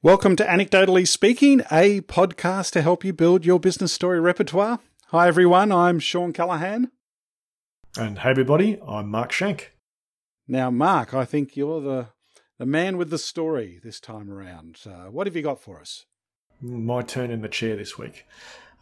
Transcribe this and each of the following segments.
Welcome to Anecdotally Speaking, a podcast to help you build your business story repertoire. Hi, everyone. I'm Shawn Callahan. And hey, everybody. I'm Mark Schenk. Now, Mark, I think you're the, the man with the story this time around. Uh, what have you got for us? My turn in the chair this week.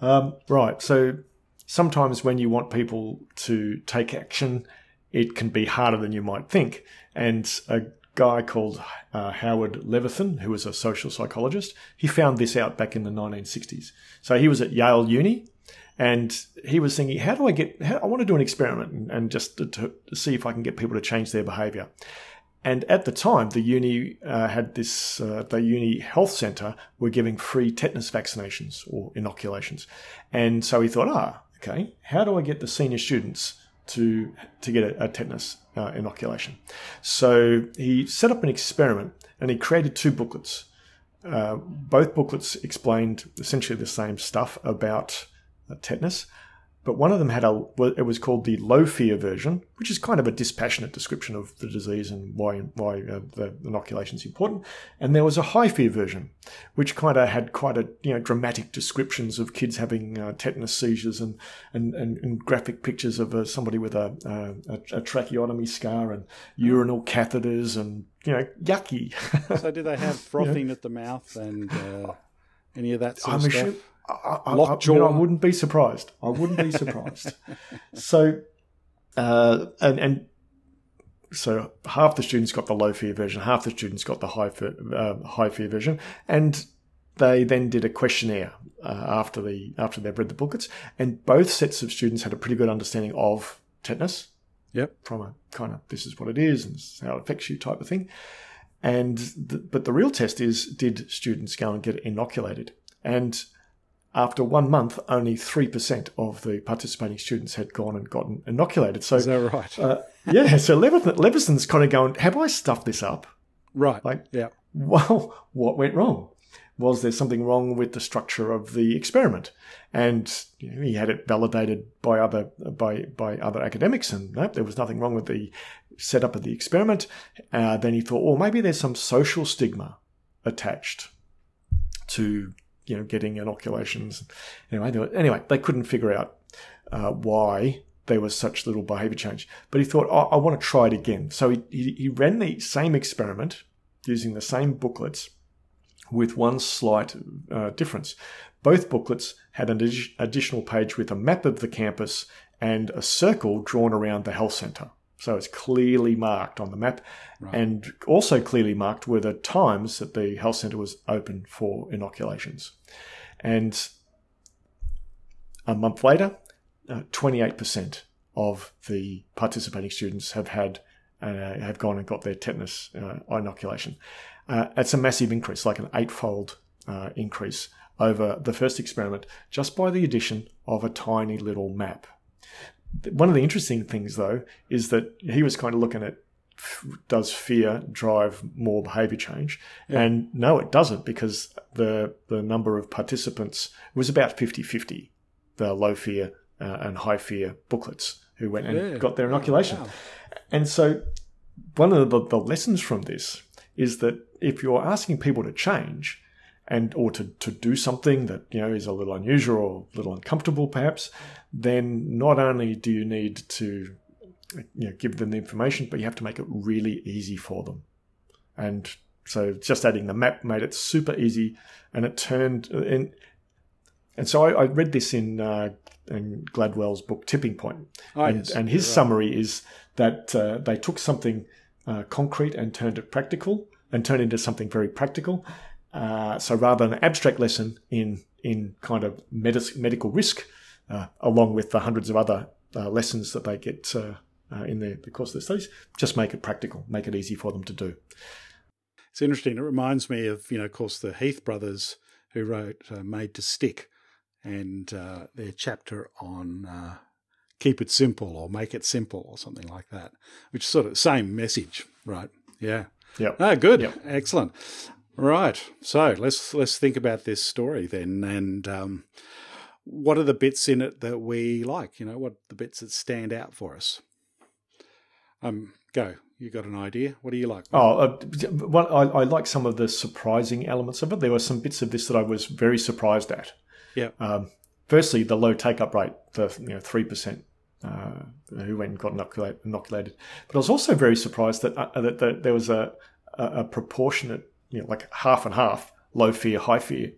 Um, right. So sometimes when you want people to take action, it can be harder than you might think. And a guy called uh, Howard Leventhal, who was a social psychologist, he found this out back in the 1960s. So he was at Yale Uni and he was thinking, how do I get, how, I want to do an experiment and, and just to, to, see if I can get people to change their behavior. And at the time, the uni uh, had this, uh, the uni health center were giving free tetanus vaccinations or inoculations. And so he thought, ah, okay, how do I get the senior students to to get a, a tetanus uh, inoculation. So he set up an experiment and he created two booklets. Uh, both booklets explained essentially the same stuff about uh, tetanus, but one of them had a it was called the low fear version, which is kind of a dispassionate description of the disease and why why uh, the inoculation is important. And there was a high fear version, which kind of had quite a you know dramatic descriptions of kids having uh, tetanus seizures and and, and, and graphic pictures of uh, somebody with a, a, a tracheotomy scar and urinal catheters and you know yucky. so did they have frothing at the mouth and uh, any of that sort I'm of stuff? I, I, I, I, wouldn't be surprised. I wouldn't be surprised. so, uh, and and so half the students got the low fear version, half the students got the high fear, uh, high fear version, and they then did a questionnaire uh, after the after they've read the booklets, and both sets of students had a pretty good understanding of tetanus. Yep. From a kind of this is what it is and this is how it affects you type of thing. And the, but the real test is did students go and get inoculated? And after one month, only 3% of the participating students had gone and gotten inoculated. So, Is that right? uh, yeah, so Leventhal's kind of going, have I stuffed this up? Right. Like, yeah. Well, what went wrong? Was there something wrong with the structure of the experiment? And you know, he had it validated by other by by other academics, and nope, there was nothing wrong with the setup of the experiment. Uh, then he thought, well, maybe there's some social stigma attached to you know, getting inoculations. Anyway, they were, anyway, they couldn't figure out uh, why there was such little behavior change. But he thought, oh, I want to try it again. So he, he, he ran the same experiment using the same booklets with one slight uh, difference. Both booklets had an additional page with a map of the campus and a circle drawn around the health centre. So it's clearly marked on the map. Right. And also clearly marked were the times that the health centre was open for inoculations. And a month later, uh, 28% of the participating students have had uh, have gone and got their tetanus uh, inoculation. Uh, it's a massive increase, like an eightfold uh, increase over the first experiment, just by the addition of a tiny little map. One of the interesting things, though, is that he was kind of looking at does fear drive more behavior change? Yeah. And no, it doesn't because the the number of participants was about 50-50, the low fear uh, and high fear booklets who went and yeah. got their inoculation. Wow. And so one of the, the lessons from this is that if you're asking people to change, and or to, to do something that you know is a little unusual or a little uncomfortable perhaps then not only do you need to you know give them the information but you have to make it really easy for them and so just adding the map made it super easy and it turned in and so I, I read this in, uh, in Gladwell's book Tipping Point. Oh, and, yes. and his summary is that uh, they took something uh, concrete and turned it practical and turned into something very practical uh, so rather than an abstract lesson in in kind of med- medical risk, uh, along with the hundreds of other uh, lessons that they get uh, uh, in the, the course of their studies, just make it practical, make it easy for them to do. It's interesting. It reminds me of you know, of course, the Heath brothers who wrote "Made to Stick" and their chapter on keep it simple or make it simple or something like that, which is sort of same message, right? Yeah. Yeah. Ah, good. Yep. Excellent. Right. So let's let's think about this story then, and um, what are the bits in it that we like? You know, what the bits that stand out for us? Um, go. You got an idea? What do you like? Oh, uh, well, I, I like some of the surprising elements of it. There were some bits of this that I was very surprised at. Yeah. Um, firstly, the low take up rate, the you know three percent uh, who went and got inoculated, inoculated. But I was also very surprised that uh, that, that, there was a, a, a proportionate, you know, like half and half, low fear, high fear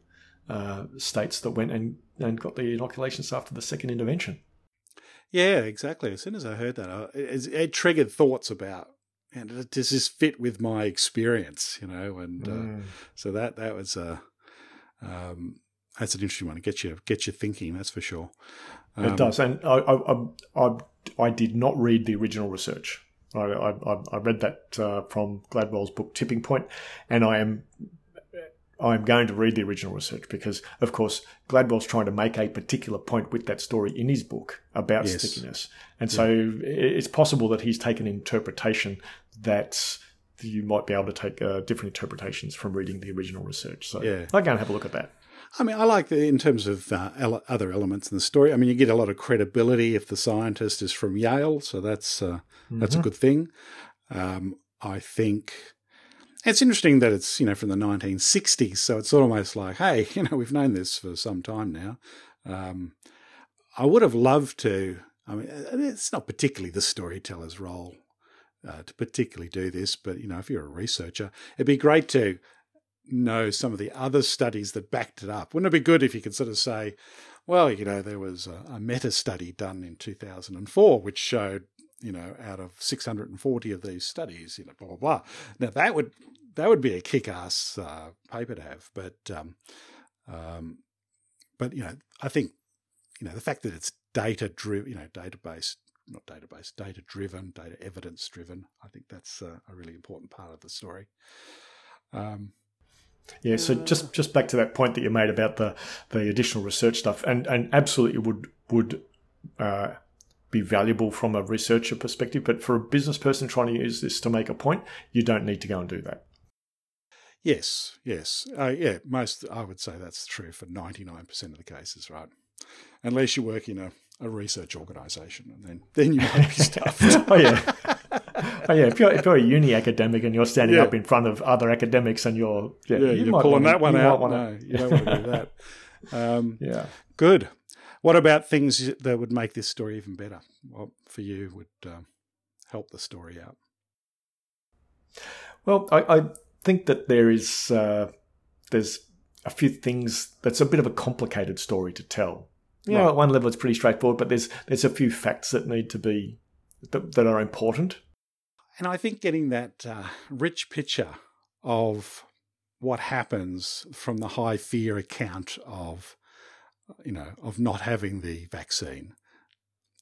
uh, states that went and, and got the inoculations after the second intervention. Yeah, exactly. As soon as I heard that, I, it, it, triggered thoughts about, and does this fit with my experience? You know, and uh, mm. so that that was a. Um, that's an interesting one. It gets you get you thinking. That's for sure. Um, it does, and I, I, I, I, did not read the original research. I, I, I read that uh, from Gladwell's book Tipping Point, and I am I'm going to read the original research because, of course, Gladwell's trying to make a particular point with that story in his book about yes. stickiness. And yeah. so it's possible that he's taken an interpretation that you might be able to take uh, different interpretations from reading the original research. So yeah. I'll go and have a look at that. I mean, I like the, in terms of uh, ele- other elements in the story. I mean, you get a lot of credibility if the scientist is from Yale, so that's uh, mm-hmm. that's a mm-hmm. good thing. Um, I think it's interesting that it's you know from the 1960s, so it's almost like, hey, you know, we've known this for some time now. Um, I would have loved to. I mean, it's not particularly the storyteller's role uh, to particularly do this, but you know, if you're a researcher, it'd be great to know some of the other studies that backed it up. Wouldn't it be good if you could sort of say, well, you know, there was a, a meta study done in 2004 which showed, you know, out of 640 of these studies, you know, blah blah blah. Now that would that would be a kick-ass uh, paper to have, but um, um, but you know, I think you know the fact that it's data driven, you know, database not database, data driven, data evidence driven. I think that's uh, a really important part of the story. Um, yeah, so just just back to that point that you made about the the additional research stuff, and and absolutely would would uh, be valuable from a researcher perspective, but for a business person trying to use this to make a point, you don't need to go and do that. Yes, yes, uh, yeah. Most I would say that's true for ninety nine percent of the cases, right? Unless you work in a, a research organisation, and then then you might be stuffed. oh yeah. oh, yeah, if you're if you're a uni academic and you're standing yeah. up in front of other academics and you're yeah, yeah you are pulling that one out. Wanna... No, you don't want to do that. Um, yeah, good. What about things that would make this story even better? What for you would um, help the story out? Well, I, I think that there is uh, there's a few things that's a bit of a complicated story to tell. You right. know, at one level it's pretty straightforward, but there's there's a few facts that need to be that, that are important and I think getting that uh, rich picture of what happens from the high fear account of, you know, of not having the vaccine.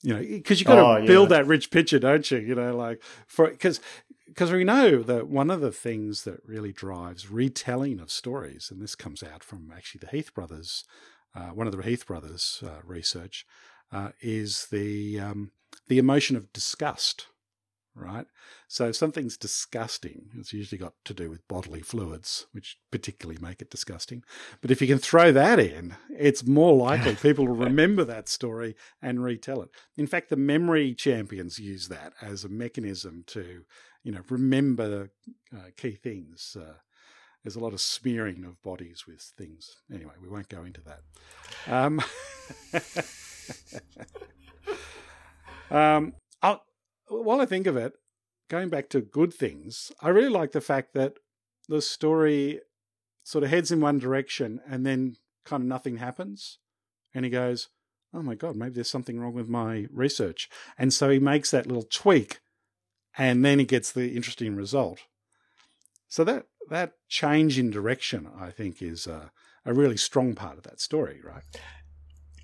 You know, because you've got oh, to build yeah. that rich picture, don't you? You know, like for because because we know that one of the things that really drives retelling of stories, and this comes out from actually the Heath brothers, uh, one of the Heath brothers' uh, research, uh, is the um, the emotion of disgust right? So if something's disgusting, it's usually got to do with bodily fluids, which particularly make it disgusting. But if you can throw that in, it's more likely people will remember that story and retell it. In fact, the memory champions use that as a mechanism to, you know, remember uh, key things. Uh, there's a lot of smearing of bodies with things. Anyway, we won't go into that. Um, um, while I think of it, going back to good things, I really like the fact that the story sort of heads in one direction and then kind of nothing happens. And he goes, Oh my God, maybe there's something wrong with my research. And so he makes that little tweak and then he gets the interesting result. So that that change in direction, I think, is a, a really strong part of that story, right?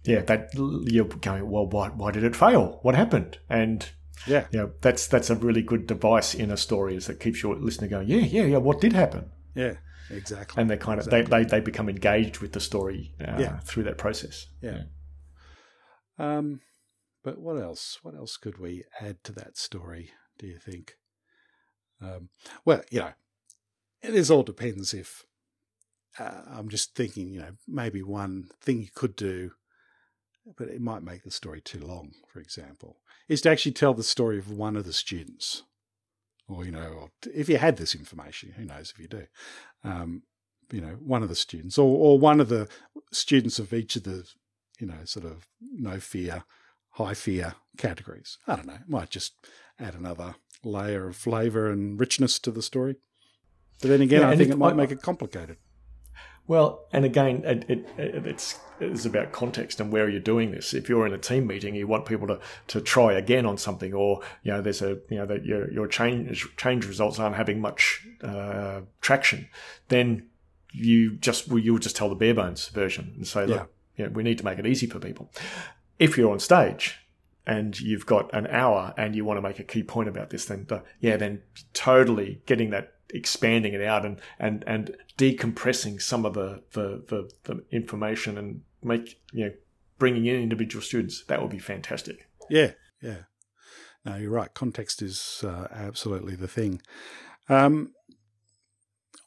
Yeah, that you're going, well, why, why did it fail? What happened? And yeah, yeah, that's that's a really good device in a story is that keeps your listener going, yeah, yeah, yeah. What did happen? Yeah, exactly. And they kind of exactly. they, they they become engaged with the story uh, yeah. through that process. Yeah. yeah. Um, but what else? What else could we add to that story? Do you think? Um, well, you know, this all depends if uh, I'm just thinking, you know, maybe one thing you could do but it might make the story too long, for example, is to actually tell the story of one of the students. Or, you know, if you had this information, who knows if you do, um, you know, one of the students or, or one of the students of each of the, you know, sort of no fear, high fear categories. I don't know. It might just add another layer of flavour and richness to the story. But then again, yeah, I think it might I, make it complicated. Well, and again, it, it, it's it's about context and where you're doing this. If you're in a team meeting, you want people to, to try again on something, or you know, there's a you know that your your change change results aren't having much uh, traction, then you just well, you'll just tell the bare bones version and say, look, yeah. we need to make it easy for people. If you're on stage and you've got an hour and you want to make a key point about this, then the, yeah, then totally getting that expanding it out and and and decompressing some of the the, the, the information and make you know bringing in individual students. That would be fantastic. Yeah yeah. No you're right. Context is uh, absolutely the thing. Um,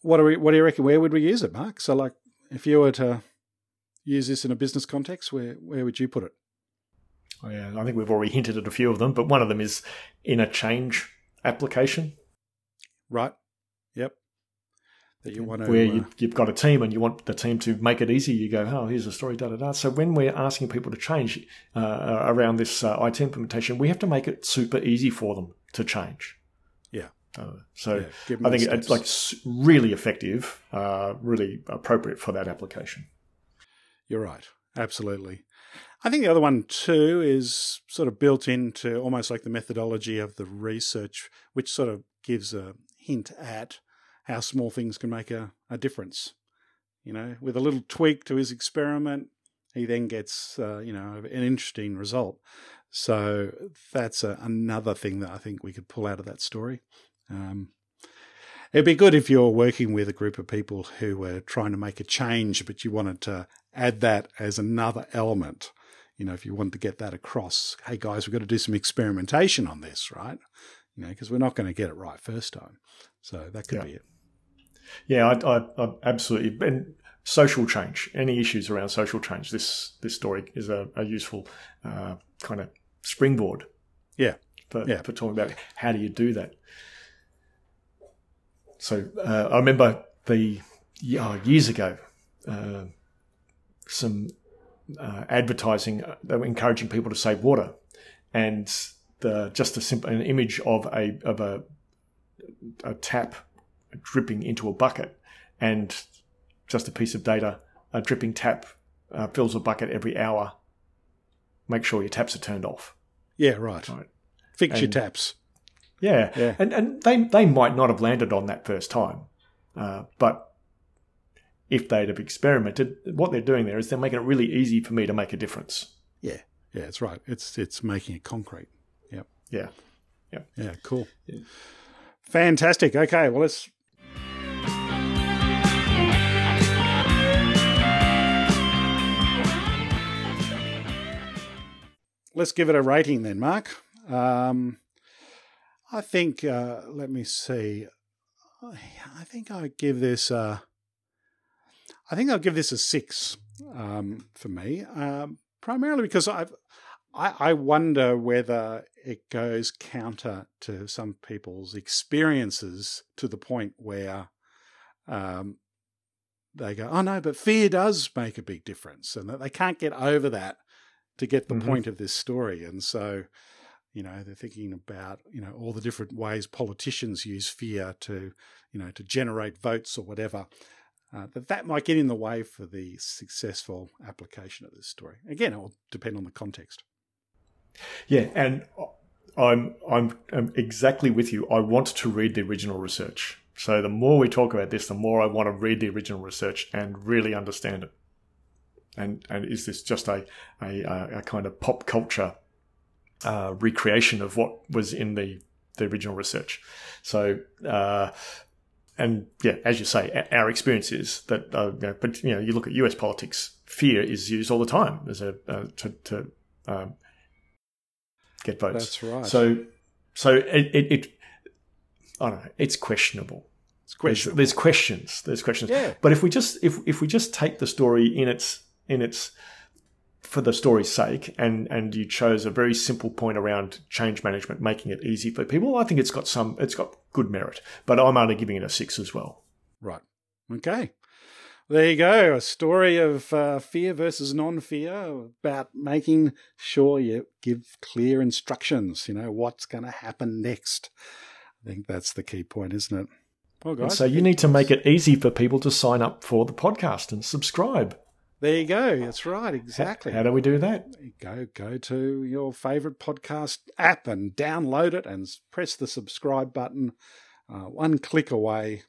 what do we what do you reckon? Where would we use it mark? So like if you were to use this in a business context where where would you put it? Oh, yeah. I think we've already hinted at a few of them but one of them is in a change application. Right. That you want to, where you, have uh, got a team and you want the team to make it easy. You go, oh, here's a story, da da da. So when we're asking people to change uh, around this uh, IT implementation, we have to make it super easy for them to change. Yeah. Uh, so yeah, I think it's like really effective, uh, really appropriate for that application. You're right. Absolutely. I think the other one too is sort of built into almost like the methodology of the research, which sort of gives a hint at how small things can make a, a difference. You know, with a little tweak to his experiment, he then gets, uh, you know, an interesting result. So that's a, another thing that I think we could pull out of that story. Um, it'd be good if you're working with a group of people who were trying to make a change, but you wanted to add that as another element. You know, if you wanted to get that across, hey guys, we've got to do some experimentation on this, right? You know, because we're not going to get it right first time. So that could yeah. be it. Yeah, I, I, I, absolutely. And social change, any issues around social change, this this story is a, a useful uh, kind of springboard. Yeah. For, yeah. for talking about how do you do that. So uh, I remember the oh, years ago, uh, some uh, advertising uh, they were encouraging people to save water, and the just a simple an image of a of a a tap dripping into a bucket and just a piece of data. A dripping tap uh, fills a bucket every hour. Make sure your taps are turned off. Yeah, right. right. Fix and, your taps. Yeah, yeah. And and they they might not have landed on that first time, uh, but if they'd have experimented, what they're doing there is they're making it really easy for me to make a difference. Yeah, yeah, it's right. It's it's making it concrete. Yep. Yeah. Yeah. Yeah. Cool. Yeah. Fantastic. Okay, well, let's. Let's give it a rating then, Mark. Um, I think, uh, let me see. I think I give this. I think I'll give this a six um, for me, um, primarily because I've I, I wonder whether it goes counter to some people's experiences to the point where um, they go, oh no, but fear does make a big difference, and that they can't get over that to get the mm-hmm. point of this story. And so, you know, they're thinking about you know all the different ways politicians use fear to you know to generate votes or whatever. Uh, that that might get in the way for the successful application of this story. Again, it will depend on the context. Yeah, and I'm, I'm I'm exactly with you. I want to read the original research. So the more we talk about this, the more I want to read the original research and really understand it. And and is this just a a, a kind of pop culture uh, recreation of what was in the the original research? So. Uh, and yeah, as you say, our experience is that, uh, you know, but you know, you look at U.S. politics, fear is used all the time as a uh, to, to um, get votes. That's right. So, so it, it, it I don't know. It's questionable. It's questionable. There's, there's, questions. There's questions. Yeah. But if we just if if we just take the story in its in its for the story's sake, and and you chose a very simple point around change management, making it easy for people. I think it's got some, it's got good merit, but I'm only giving it a six as well. Right. Okay. There you go. A story of uh, fear versus non-fear about making sure you give clear instructions. You know what's going to happen next. I think that's the key point, isn't it? Well, guys, so you need to make it easy for people to sign up for the podcast and subscribe. There you go. That's right. Exactly. How, how do we do that? Go go to your favorite podcast app and download it and press the subscribe button. Uh, one click away,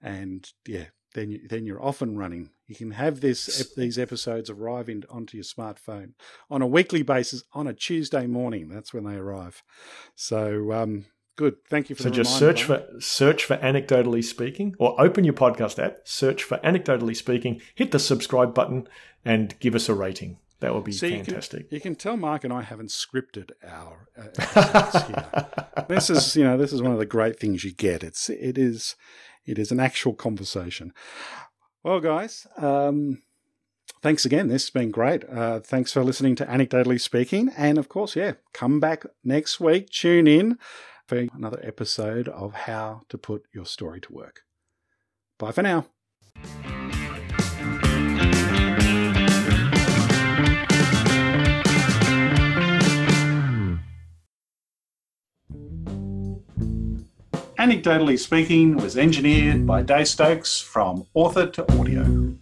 and yeah, then you, then you're off and running. You can have this these episodes arrive in, onto your smartphone on a weekly basis on a Tuesday morning. That's when they arrive. So um, Good. Thank you for so just search for search for anecdotally speaking, or open your podcast app, search for anecdotally speaking, hit the subscribe button, and give us a rating. That would be so fantastic. You can, you can, tell Mark and I haven't scripted our uh, here. this is you know this is one of the great things you get. It's it is it is an actual conversation. Well, guys. Um, thanks again. This has been great. Uh, thanks for listening to Anecdotally Speaking. And of course, yeah, come back next week. Tune in for another episode of How to Put Your Story to Work. Bye for now. Anecdotally Speaking was engineered by Dave Stokes from author to audio.